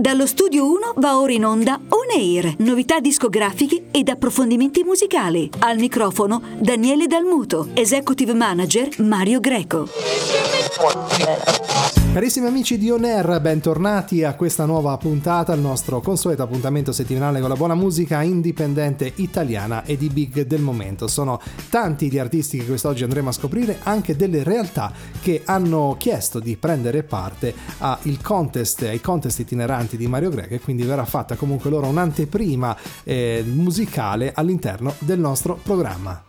Dallo studio 1 va ora in onda On Air, novità discografiche ed approfondimenti musicali. Al microfono Daniele Dalmuto, executive manager Mario Greco. Carissimi amici di On Air, bentornati a questa nuova puntata, il nostro consueto appuntamento settimanale con la buona musica indipendente italiana e di big del momento. Sono tanti gli artisti che quest'oggi andremo a scoprire, anche delle realtà che hanno chiesto di prendere parte ai contest, ai contest itineranti di Mario Greco e quindi verrà fatta comunque loro un'anteprima eh, musicale all'interno del nostro programma.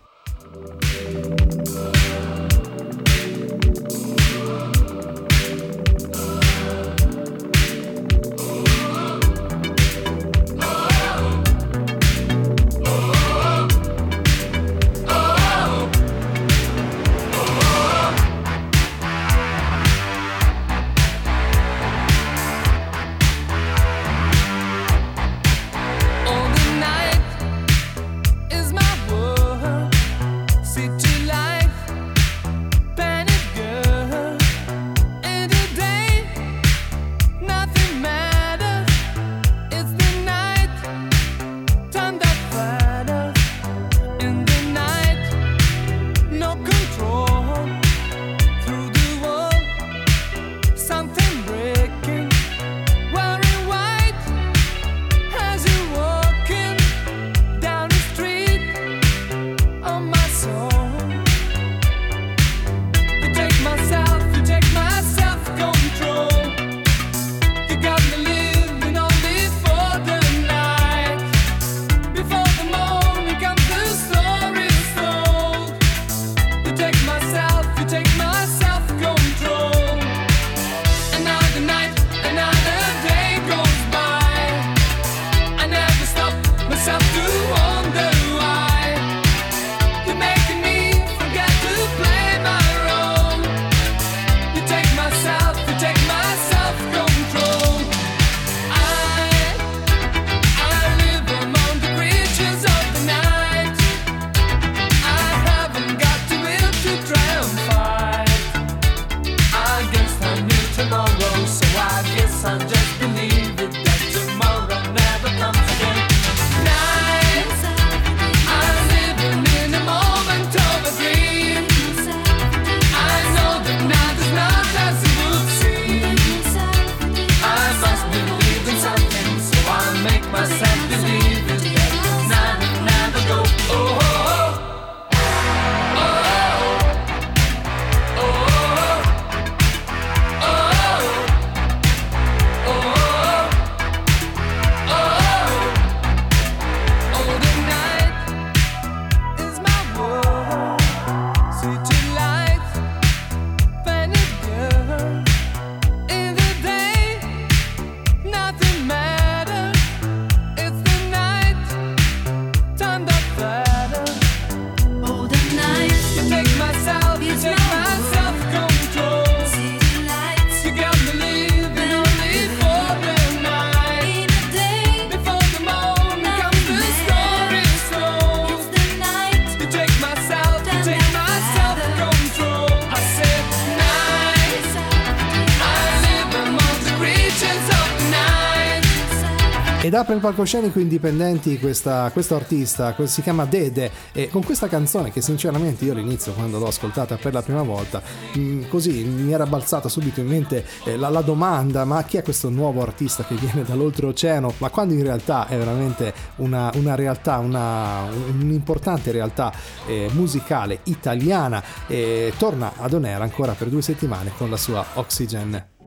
Apre il palcoscenico indipendenti questa, questo artista, si chiama Dede e con questa canzone che sinceramente io all'inizio quando l'ho ascoltata per la prima volta mh, mm, così mi era balzata subito in mente eh, la, la, domanda ma chi è questo nuovo artista che viene dall'oltreoceano ma quando in realtà è veramente una, una realtà, una, un'importante realtà eh, musicale italiana e torna ad Onera ancora per due settimane con la sua Oxygen.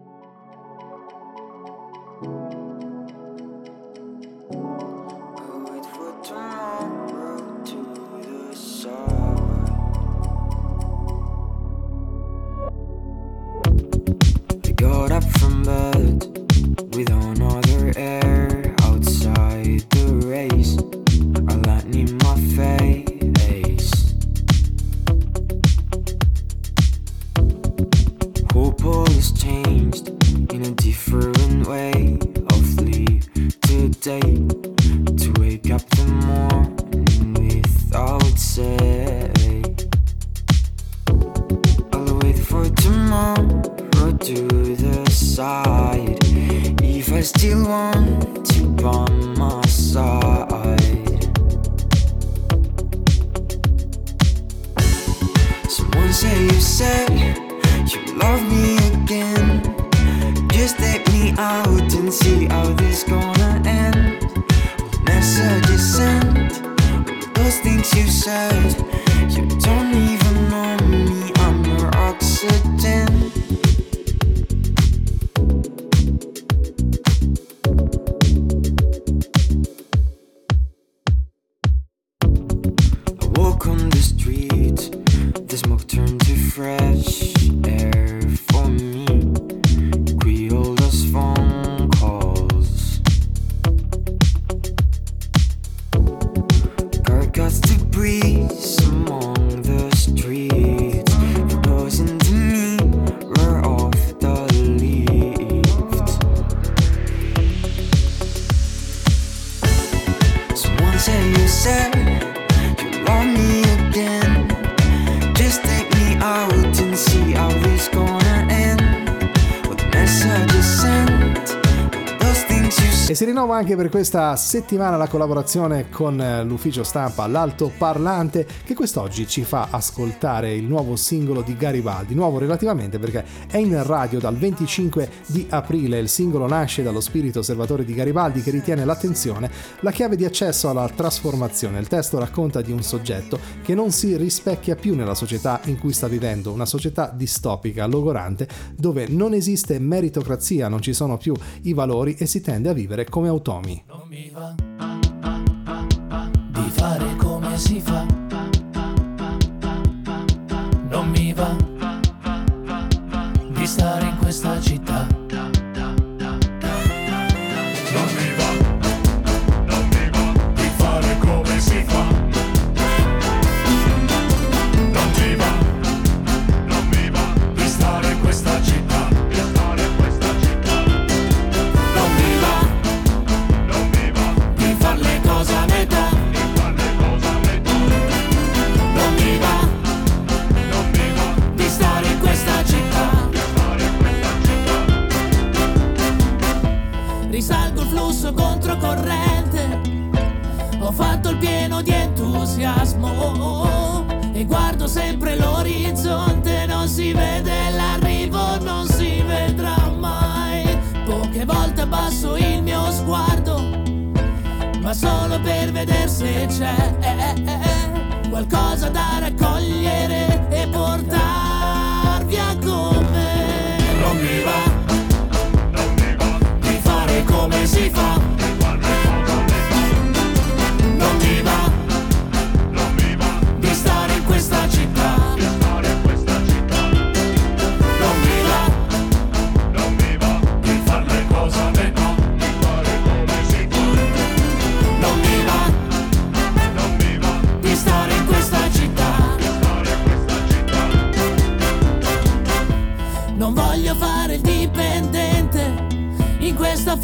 changed in a different way. So just say. E si rinnova anche per questa settimana la collaborazione con eh, l'ufficio stampa L'Alto Parlante che quest'oggi ci fa ascoltare il nuovo singolo di Garibaldi, nuovo relativamente perché è in radio dal 25 di aprile. Il singolo nasce dallo spirito osservatore di Garibaldi che ritiene l'attenzione la chiave di accesso alla trasformazione. Il testo racconta di un soggetto che non si rispecchia più nella società in cui sta vivendo, una società distopica, logorante, dove non esiste meritocrazia, non ci sono più i valori e si tende a vivere come automi. Non mi va di fare come si fa. Non mi va di stare in questa città. Controcorrente. Ho fatto il pieno di entusiasmo. E guardo sempre l'orizzonte. Non si vede l'arrivo, non si vedrà mai. Poche volte abbasso il mio sguardo ma solo per vedere se c'è qualcosa da raccogliere e portar via con me. Non mi va, come si fa.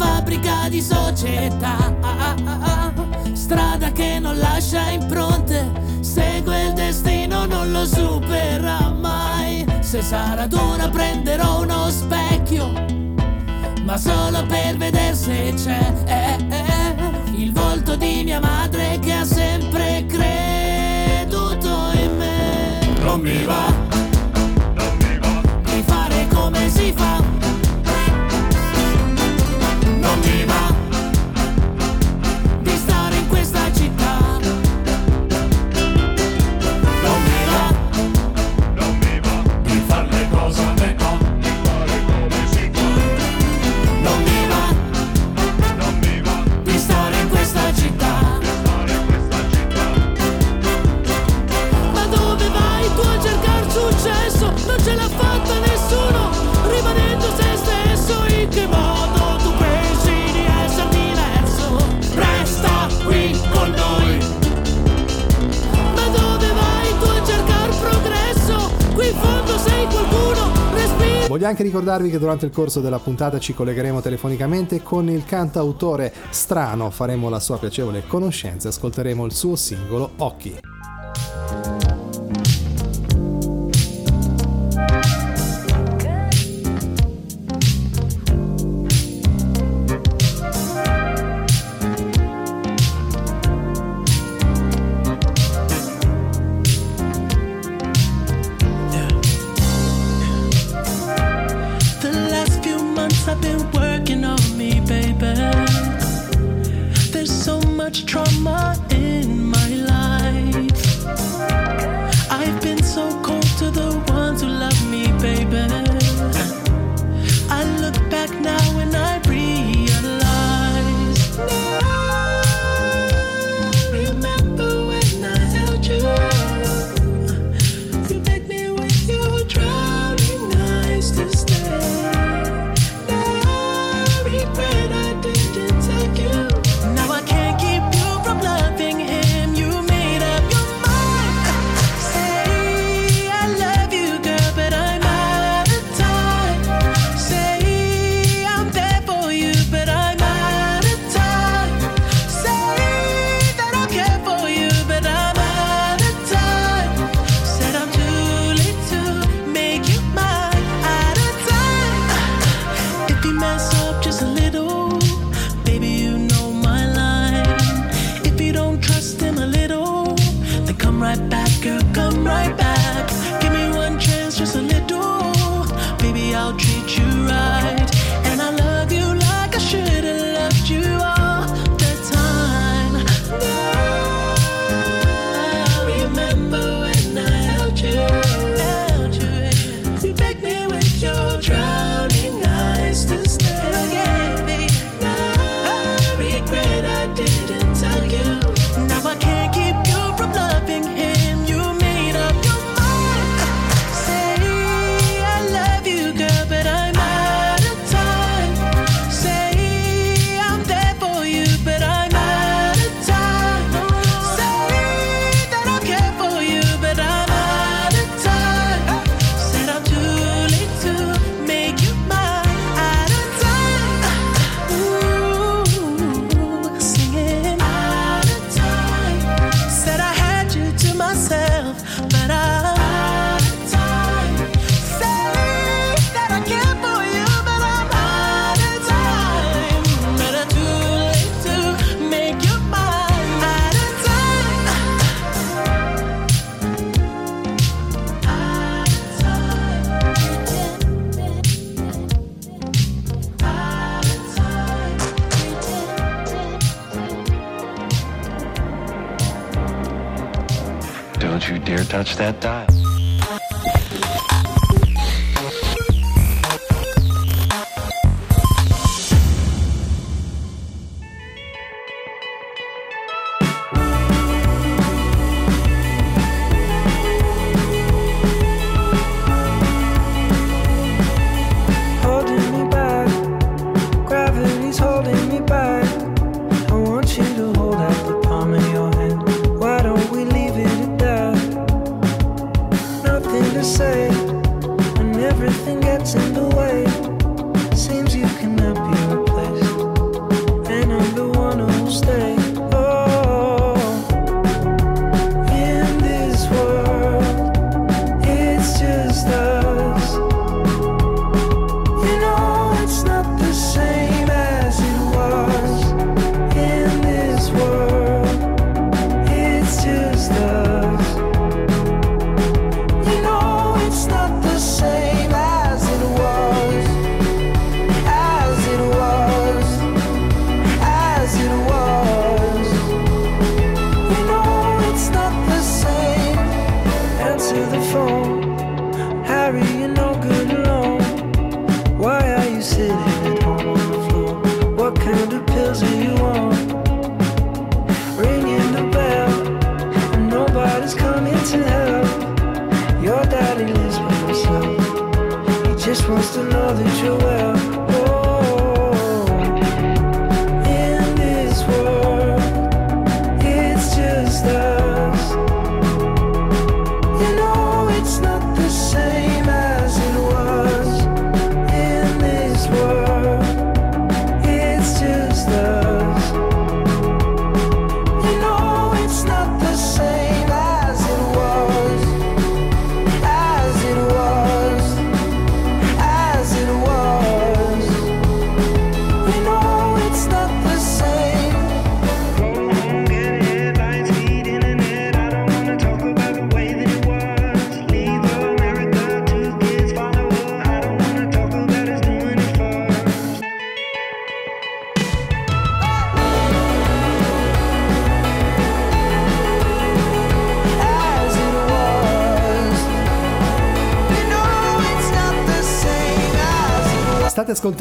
Fabbrica di società. Strada che non lascia impronte, segue il destino, non lo supera mai. Se sarà dura prenderò uno specchio ma solo per vedere se c'è eh, eh, il volto di mia madre che ha sempre creduto in me. Non mi va, anche ricordarvi che durante il corso della puntata ci collegheremo telefonicamente con il cantautore Strano, faremo la sua piacevole conoscenza e ascolteremo il suo singolo Occhi. That dial.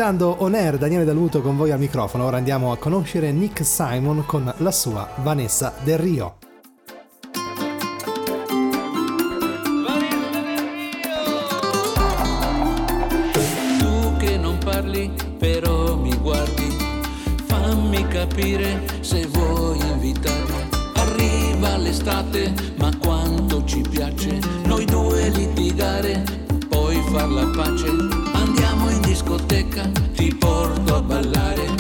Ascoltando On Air, Daniele Daluto con voi al microfono. Ora andiamo a conoscere Nick Simon con la sua Vanessa Del Rio. Tu che non parli, però mi guardi, fammi capire se vuoi invitarmi. Arriva l'estate, ma quanto ci piace noi due litigare, poi far la pace ti porto a ballare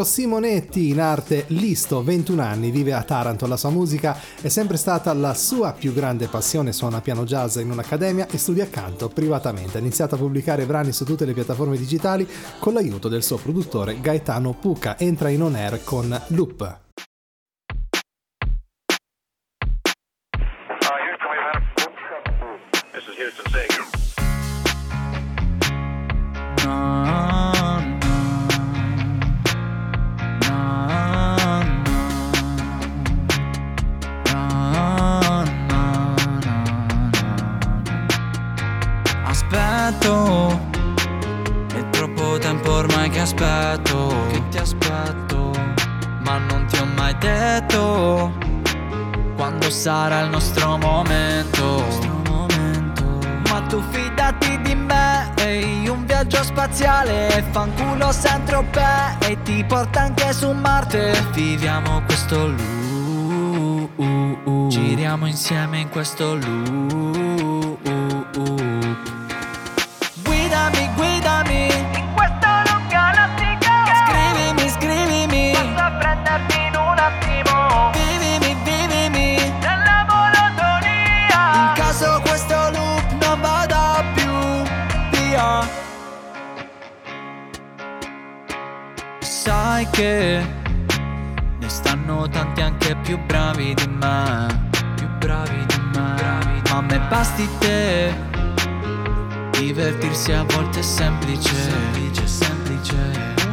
Alessandro Simonetti, in arte Listo, 21 anni, vive a Taranto. La sua musica è sempre stata la sua più grande passione. Suona piano jazz in un'accademia e studia canto privatamente. Ha iniziato a pubblicare brani su tutte le piattaforme digitali con l'aiuto del suo produttore Gaetano Pucca. Entra in on air con Loop. Aspetto Che ti aspetto Ma non ti ho mai detto Quando sarà il nostro momento. Ma tu fidati di me Ehi, un viaggio spaziale Fanculo Centro E ti porta anche su Marte. Viviamo questo loop Giriamo insieme in questo loop basti te. Divertirsi a volte è semplice. Semplice, semplice.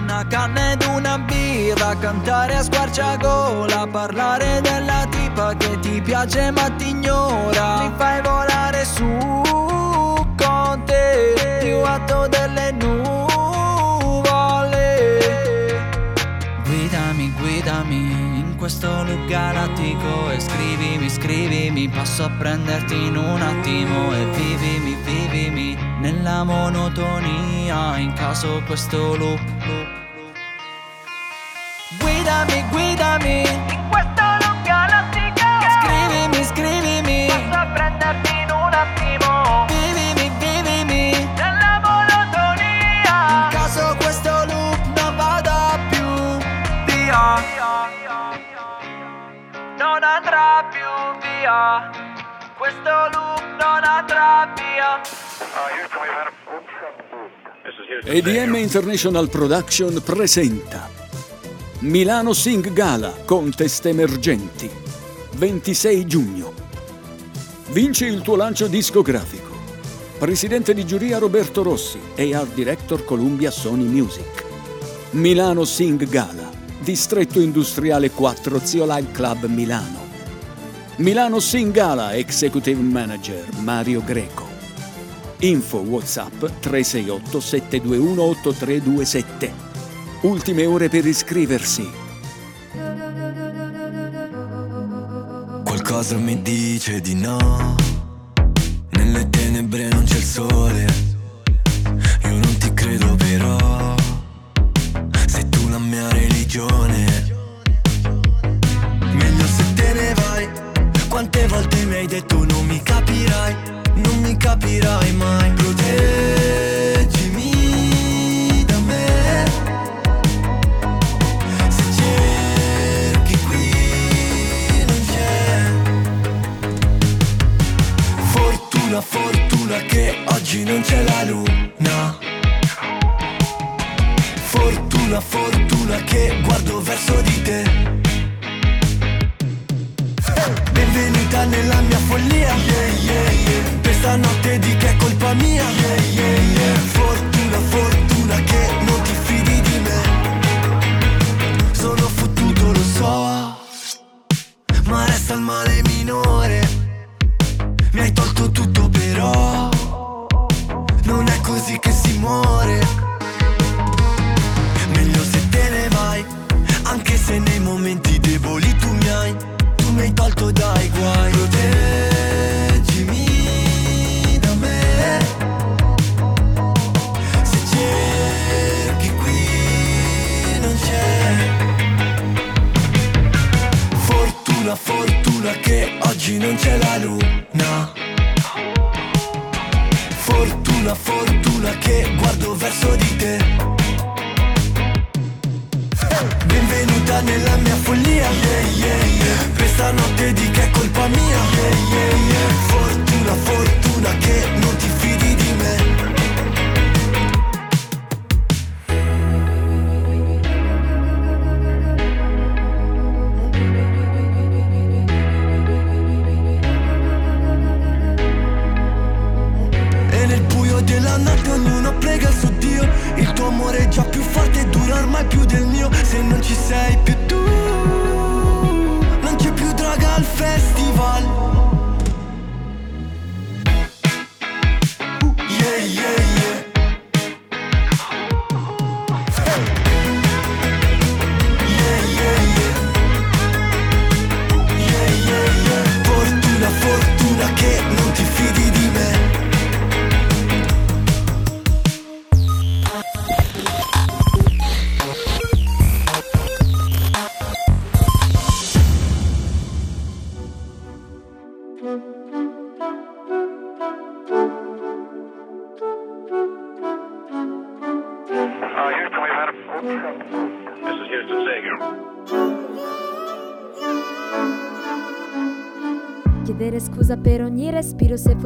Una canna ed una birra Cantare a squarciagola Parlare della tipa che ti piace ma ti ignora. Mi fai volare su con te Più alto delle nuvole questo loop galattico E scrivimi, scrivimi, passo a prenderti in un attimo E vivimi, vivimi nella monotonia In caso questo loop. Guidami, guidami via Questo loop non andrà via. EDM. International Production presenta Milano Sing Gala Contest Emergenti 26 giugno. Vinci il tuo lancio discografico. Presidente di giuria Roberto Rossi e Art Director Columbia Sony Music. Milano Sing Gala Distretto Industriale 4 Zio Live Club Milano Milano Singala, Executive Manager Mario Greco. Info WhatsApp 368 721 8327. Ultime ore per iscriversi. Qualcosa mi dice di no. Nelle tenebre non c'è il sole. Io non ti credo però. Sei tu la mia religione. Quante volte mi hai detto non mi capirai, non mi capirai mai. Proteggi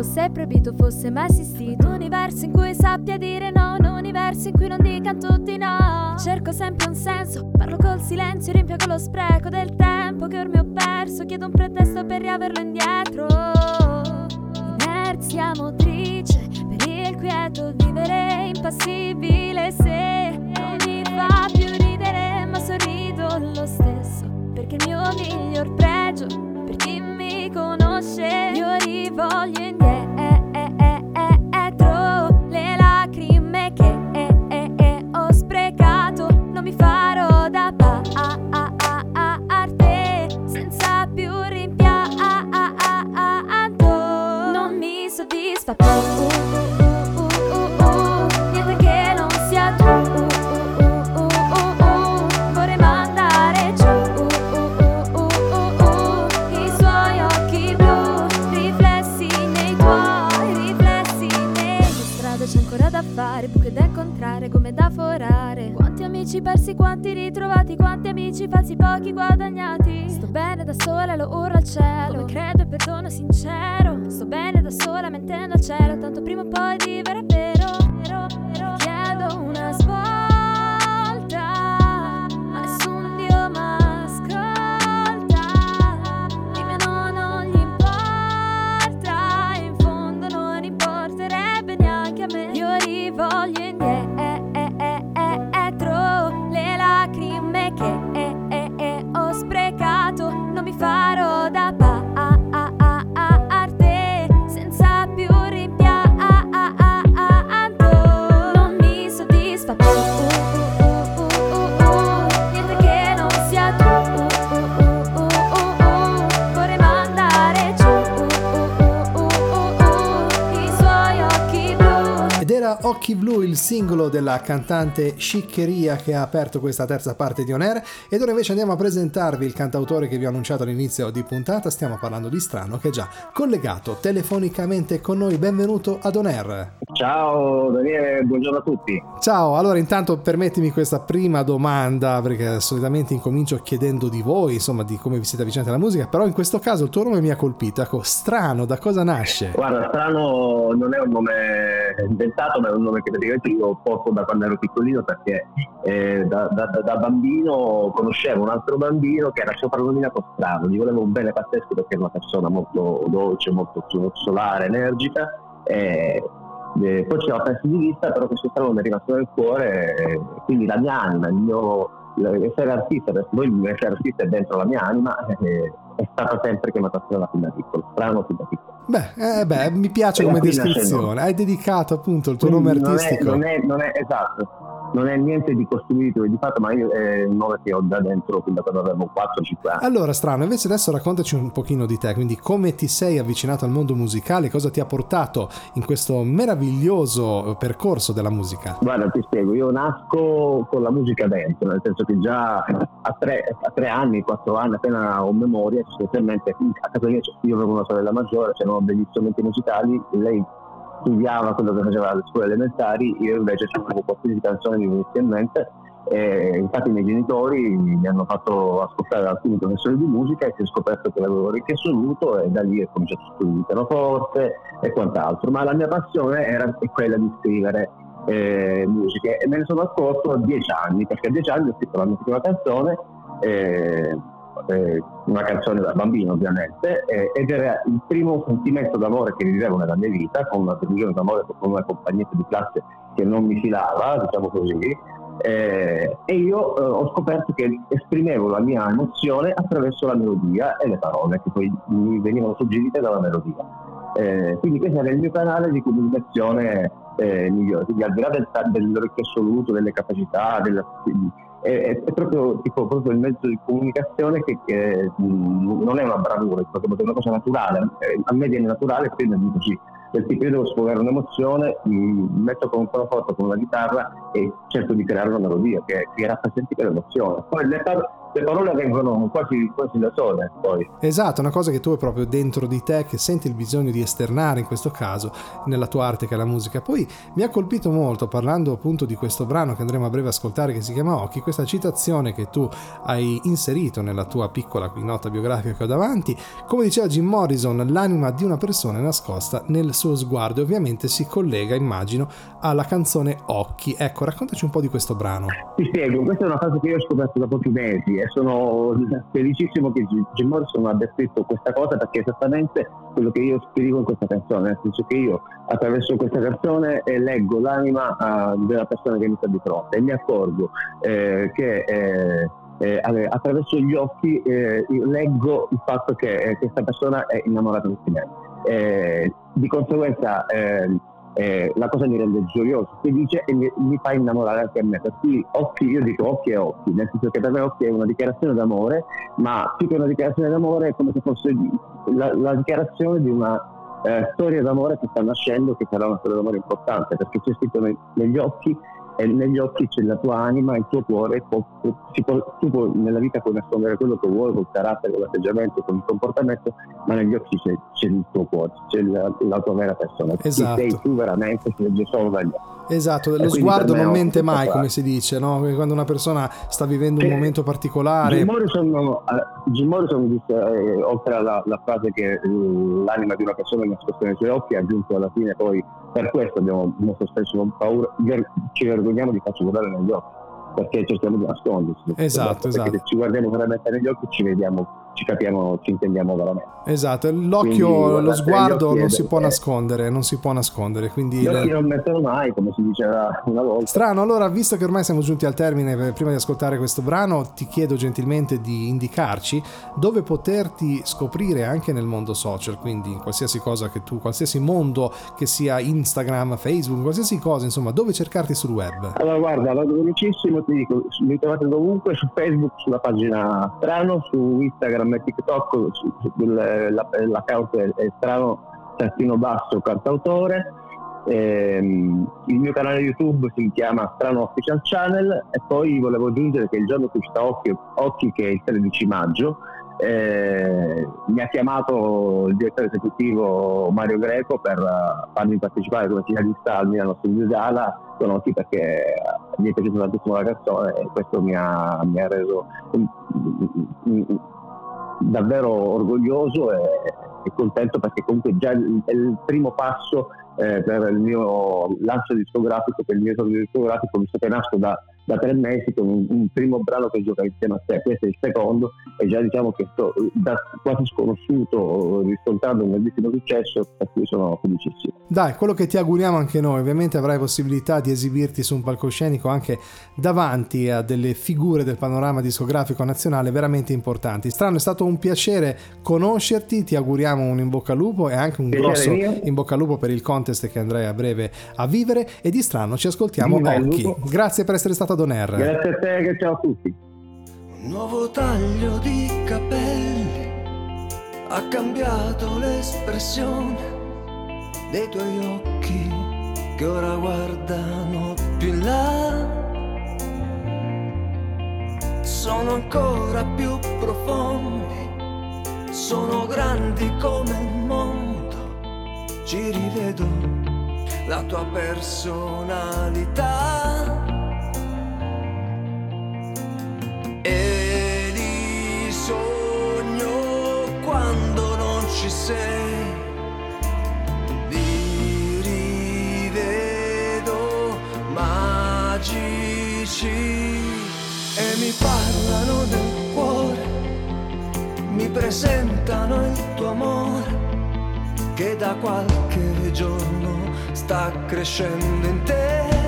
Ecco, fosse proibito, fosse mai esistito Un universo in cui sappia dire no, un universo in cui non dica tutti no. Cerco sempre un senso, parlo col silenzio, riempio con lo spreco del tempo Che ormai ho perso, chiedo un pretesto per riaverlo indietro. Inerzia motrice, per il quieto vivere impassibile Se non mi fa più ridere, ma sorrido lo stesso Perché il mio miglior prezzo Occhi Blu, il singolo della cantante Sciccheria che ha aperto questa terza parte di On Air. Ed ora invece andiamo a presentarvi il cantautore che vi ho annunciato all'inizio di puntata. Stiamo parlando di Strano che è già collegato telefonicamente con noi. Benvenuto ad On Air. Ciao Daniele, buongiorno a tutti. Ciao, allora intanto permettimi questa prima domanda perché solitamente incomincio chiedendo di voi, insomma di come vi siete avvicinati alla musica, però in questo caso il tuo nome mi ha colpito, ecco, strano, da cosa nasce? Guarda, strano non è un nome inventato, ma è un nome che praticamente io porto da quando ero piccolino perché eh, da, da, da, bambino conoscevo un altro bambino che era soprannominato Strano, gli volevo un bene pazzesco perché era una persona molto dolce, molto solare, energica. E, eh, poi ci siamo persi di vista, però questo strano mi è rimasto nel cuore, eh, quindi la mia anima, il mio essere artista, poi essere artista è dentro la mia anima, eh, è stata sempre chiamata strana fin da piccolo, strano fin da piccolo. Beh, eh, beh mi piace come descrizione, hai dedicato appunto il tuo nome artistico. Non è, non è, esatto, non è niente di costruito di fatto, ma io è un nome che ho da dentro fin da quando avevo 4-5 anni. Allora, strano, invece adesso raccontaci un pochino di te, quindi come ti sei avvicinato al mondo musicale, cosa ti ha portato in questo meraviglioso percorso della musica? Guarda, ti spiego, io nasco con la musica dentro, nel senso che già a tre, a tre anni, quattro anni, appena ho memoria, sostanzialmente a casa mia io avevo una sorella maggiore, c'erano degli strumenti musicali, lei studiava quello che faceva alle scuole elementari, io invece suonavo qualsiasi canzone mi venisse in. E infatti i miei genitori mi hanno fatto ascoltare alcuni professori di musica e si è scoperto che l'avevo riconosciuto e da lì ho cominciato a studiare il pianoforte e quant'altro. Ma la mia passione era quella di scrivere eh, musiche e me ne sono accorto a dieci anni, perché a dieci anni ho scritto la mia prima canzone. Eh, eh, una canzone da bambino ovviamente, eh, ed era il primo sentimento d'amore che vivevo nella mia vita, con una delusione d'amore con una compagnetta di classe che non mi filava, diciamo così, eh, e io eh, ho scoperto che esprimevo la mia emozione attraverso la melodia e le parole che poi mi venivano suggerite dalla melodia. Eh, quindi questo era il mio canale di comunicazione eh, migliore, quindi al di là del, dell'orecchio assoluto, delle capacità, della, è, è proprio, tipo, proprio, il mezzo di comunicazione che, che non è una bravura, è una cosa naturale. Eh, a me viene naturale, quindi dico così del tipo io devo sfogare un'emozione, mi metto con un pianoforte, con una chitarra e cerco di creare una melodia che, che rappresenti quell'emozione. Poi le, par- le parole vengono quasi, quasi, da sole poi. Esatto, una cosa che tu hai proprio dentro di te, che senti il bisogno di esternare in questo caso nella tua arte che è la musica. Poi mi ha colpito molto, parlando appunto di questo brano che andremo a breve a ascoltare che si chiama Occhi, questa citazione che tu hai inserito nella tua piccola nota biografica che ho davanti, come diceva Jim Morrison, l'anima di una persona è nascosta nel suo sguardo e ovviamente si collega, immagino, alla canzone Occhi. Ecco, raccontaci un po' di questo brano. Ti spiego, questa è una cosa che io ho scoperto da pochi mesi e sono felicissimo che Jim Morrison abbia scritto questa cosa perché è esattamente quello che io scrivo in questa canzone, nel senso che io attraverso questa canzone eh, leggo l'anima uh, della persona che mi sta di fronte e mi accorgo eh, che eh, eh, attraverso gli occhi eh, leggo il fatto che eh, questa persona è innamorata di me. Di conseguenza eh, la cosa mi rende gioioso, felice e mi, mi, fa innamorare anche a me. Per cui occhi, io dico occhi e occhi, nel senso che per me occhi è una dichiarazione d'amore, ma più che una dichiarazione d'amore è come se fosse la, la dichiarazione di una eh, storia d'amore che sta nascendo, che sarà una storia d'amore importante, perché c'è scritto negli occhi e negli occhi c'è la tua anima, il tuo cuore, può, può, tu puoi, nella vita puoi nascondere quello che vuoi, col carattere, con l'atteggiamento, con il comportamento, ma negli occhi c'è, c'è il tuo cuore, c'è la, la tua vera persona, esatto. sei tu veramente, si legge solo dagli occhi. Esatto, lo sguardo non mente mai, come si dice, no? quando una persona sta vivendo un eh, momento particolare. Jim Morrison, uh, Jim Morrison disse, eh, oltre alla frase che uh, l'anima di una persona è nascosta nei suoi occhi, ha aggiunto alla fine poi, per questo abbiamo molto spesso paura, ci vergogniamo di farci guardare negli occhi perché cerchiamo di nascondersi. Esatto, esatto. se ci guardiamo veramente negli occhi ci vediamo ci capiamo, ci intendiamo veramente. Esatto, l'occhio, quindi, lo sguardo non si può nascondere, non si può nascondere. Quindi gli occhi le... non mettono mai, come si diceva una volta. Strano, allora, visto che ormai siamo giunti al termine, prima di ascoltare questo brano, ti chiedo gentilmente di indicarci dove poterti scoprire anche nel mondo social, quindi in qualsiasi cosa che tu, qualsiasi mondo che sia Instagram, Facebook, qualsiasi cosa, insomma, dove cercarti sul web. Allora, guarda, vado velocissimo, ti dico, mi trovate dovunque, su Facebook, sulla pagina Strano, su Instagram Instagram e TikTok l'account è, è strano trattino basso cantautore. Ehm, il mio canale YouTube si chiama Strano Official Channel e poi volevo aggiungere che il giorno che sta Occhi, Occhi che è il 13 maggio, eh, mi ha chiamato il direttore esecutivo Mario Greco per uh, farmi partecipare come finalista al Milano Studio Gala. Con Occhi perché mi è piaciuta tantissimo la canzone e questo mi ha, mi ha reso davvero orgoglioso e, e, contento perché comunque già è il primo passo eh, per il mio lancio discografico, per il mio esordio discografico, visto che nasco da da tre mesi con un, un, primo brano che gioca insieme a te, questo è il secondo e già diciamo che sto da quasi sconosciuto riscontrando un grandissimo successo per cui sono felicissimo. Dai, quello che ti auguriamo anche noi, ovviamente avrai possibilità di esibirti su un palcoscenico anche davanti a delle figure del panorama discografico nazionale veramente importanti. Strano, è stato un piacere conoscerti, ti auguriamo un in bocca al lupo e anche un piacere grosso mio. in bocca al lupo per il contest che andrai a breve a vivere e di Strano ci ascoltiamo Viva Occhi. Grazie per essere stato puntata Don R. Grazie a te che ciao a tutti. Un nuovo taglio di capelli ha cambiato l'espressione dei tuoi occhi che ora guardano più in là. Sono ancora più profondi, sono grandi come il mondo, ci rivedo la tua personalità sei. Li rivedo magici e mi parlano del cuore, mi presentano il tuo amore che da qualche giorno sta crescendo in te.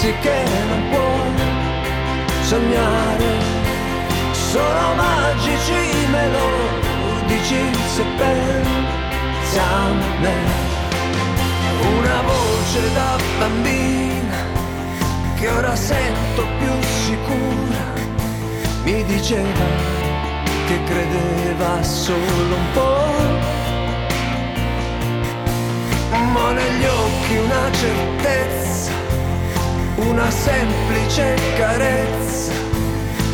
Pensi che non puoi sognare, sono magici melodici se pensi a me. Una voce da bambina che ora sento più sicura mi diceva che credeva solo un po' ma negli occhi una certezza una semplice carezza,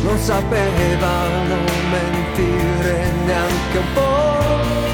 non sapevano mentire neanche un po'.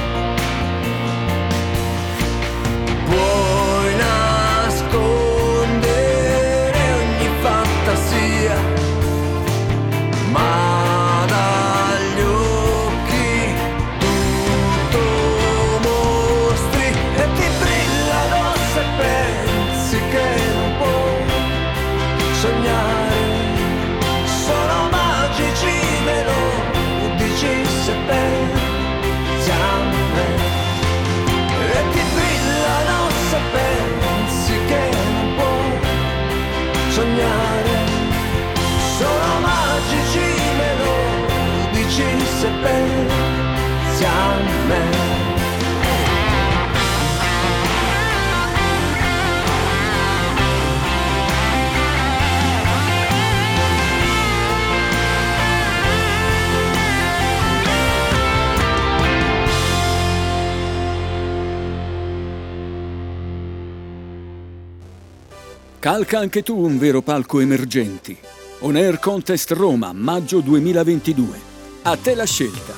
Calca anche tu un vero palco emergenti. On Air Contest Roma, maggio 2022. A te la scelta.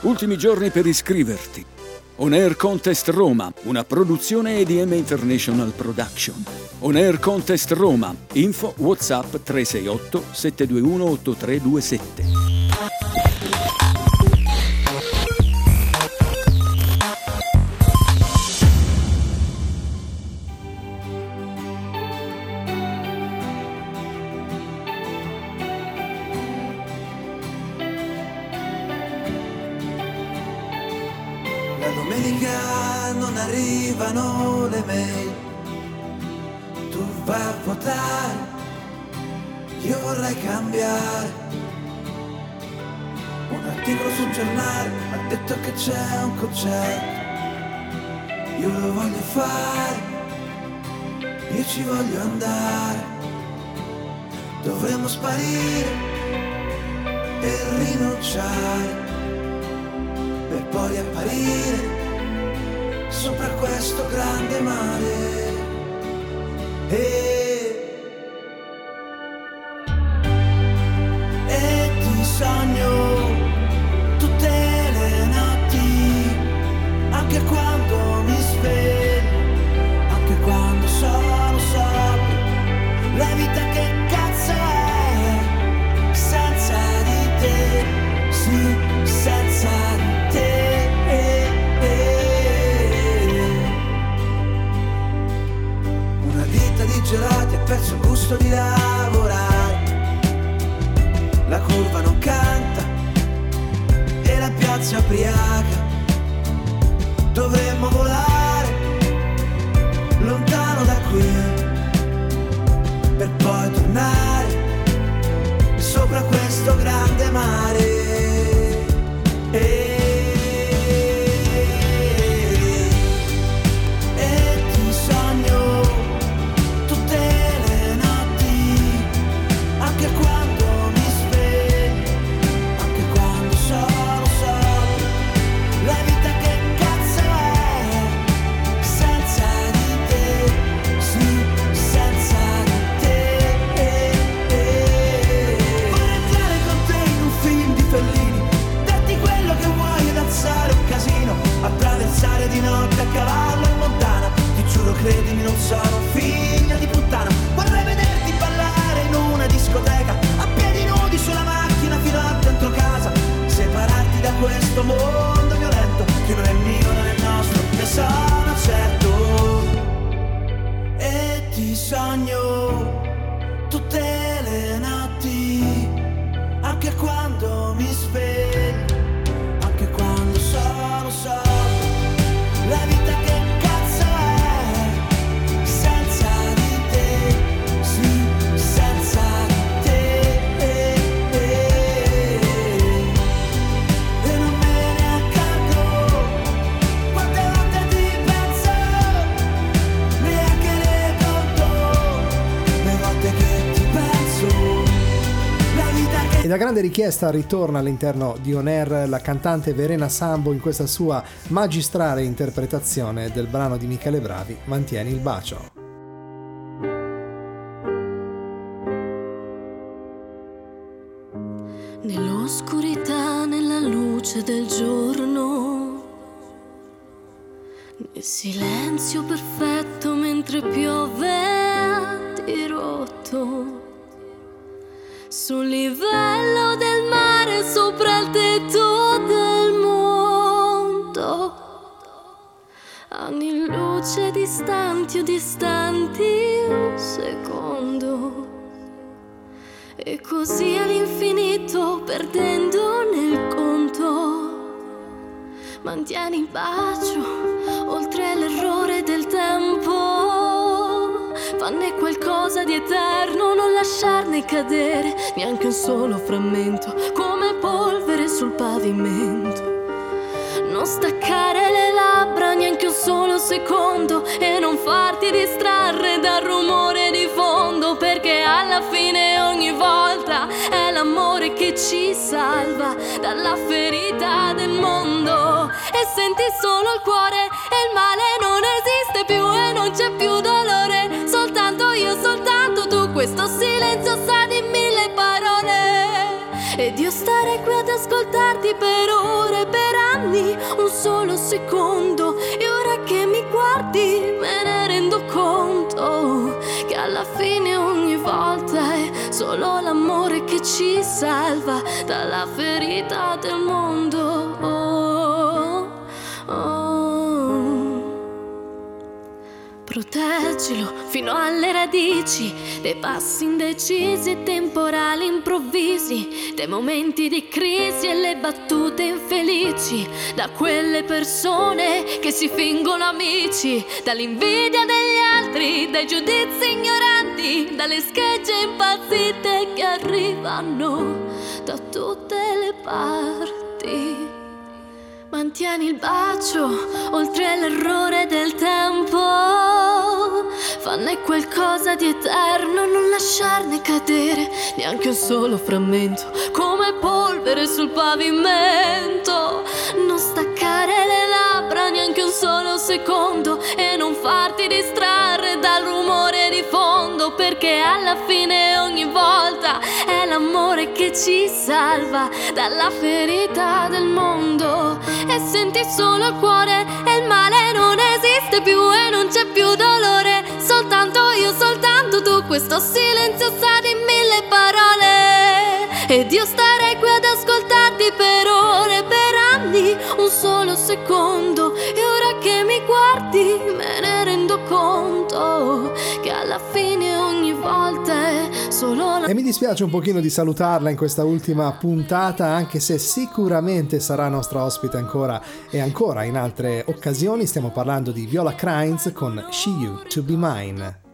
Ultimi giorni per iscriverti. On Air Contest Roma, una produzione EDM International Production. On Air Contest Roma, info WhatsApp 368 721 8327. Arrivano le mail, tu vai a votare, io vorrei cambiare. Un articolo sul giornale ha detto che c'è un concerto, io lo voglio fare, io ci voglio andare. Dovremmo sparire e rinunciare per poi apparire sopra questo grande mare. E, e ti sogno tutte le notti, anche quando E da grande richiesta ritorna all'interno di On Air la cantante Verena Sambo in questa sua magistrale interpretazione del brano di Michele Bravi, Mantieni il bacio. Nell'oscurità, nella luce del giorno, nel silenzio perfetto mentre piove a dirotto, sul livello del mare sopra il tetto del mondo, anni luce distanti o distanti un secondo. E così all'infinito perdendo nel conto. Mantieni il bacio oltre l'errore del tempo. Fanne qualcosa di eterno, non lasciarne cadere neanche un solo frammento, come polvere sul pavimento. Non staccare le labbra neanche un solo secondo e non farti distrarre dal rumore di fondo perché alla fine ogni volta è l'amore che ci salva dalla ferita del mondo e senti solo il cuore e il male non esiste più e non c'è più dolore questo silenzio sa di mille parole ed io stare qui ad ascoltarti per ore, per anni, un solo secondo. E ora che mi guardi me ne rendo conto che alla fine ogni volta è solo l'amore che ci salva dalla ferita del mondo. Oh, oh. Proteggilo fino alle radici dei passi indecisi e temporali improvvisi, dei momenti di crisi e le battute infelici, da quelle persone che si fingono amici, dall'invidia degli altri, dai giudizi ignoranti, dalle schegge impazzite che arrivano da tutte le parti. Mantieni il bacio oltre l'errore del tempo. Fanne qualcosa di eterno, non lasciarne cadere neanche un solo frammento, come polvere sul pavimento. Non staccare le labbra neanche un solo secondo e non farti distrarre dal rumore di fondo, perché alla fine ogni volta è l'amore che ci salva dalla ferita del mondo. E senti solo il cuore e il male non esiste più e non c'è più dolore. Soltanto io, soltanto tu, questo silenzio sa di mille parole. Ed io starei qui ad ascoltarti per ore, per anni, un solo secondo. Solo la E mi dispiace un pochino di salutarla in questa ultima puntata, anche se sicuramente sarà nostra ospite ancora e ancora in altre occasioni. Stiamo parlando di Viola Krainz con She You To Be Mine.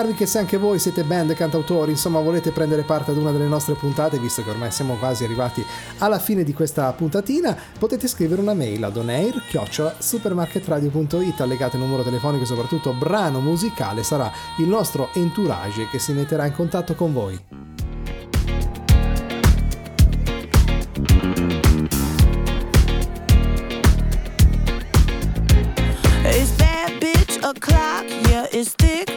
ricordarvi che se anche voi siete band e cantautori, insomma volete prendere parte ad una delle nostre puntate, visto che ormai siamo quasi arrivati alla fine di questa puntatina, potete scrivere una mail ad onair supermarketradio.it, allegate il numero telefonico e soprattutto brano musicale, sarà il nostro entourage che si metterà in contatto con voi. It's thick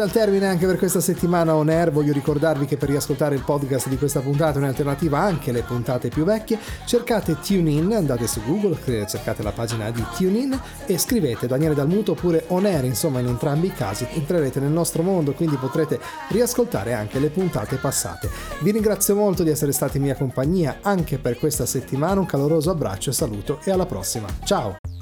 giunge al termine anche per questa settimana on air. Voglio ricordarvi che per riascoltare il podcast di questa puntata in alternativa anche le puntate più vecchie, cercate TuneIn, andate su Google, cercate la pagina di TuneIn e scrivete Daniele Dalmuto oppure on air, insomma in entrambi i casi entrerete nel nostro mondo, quindi potrete riascoltare anche le puntate passate. Vi ringrazio molto di essere stati in mia compagnia anche per questa settimana, un caloroso abbraccio, e saluto e alla prossima. Ciao!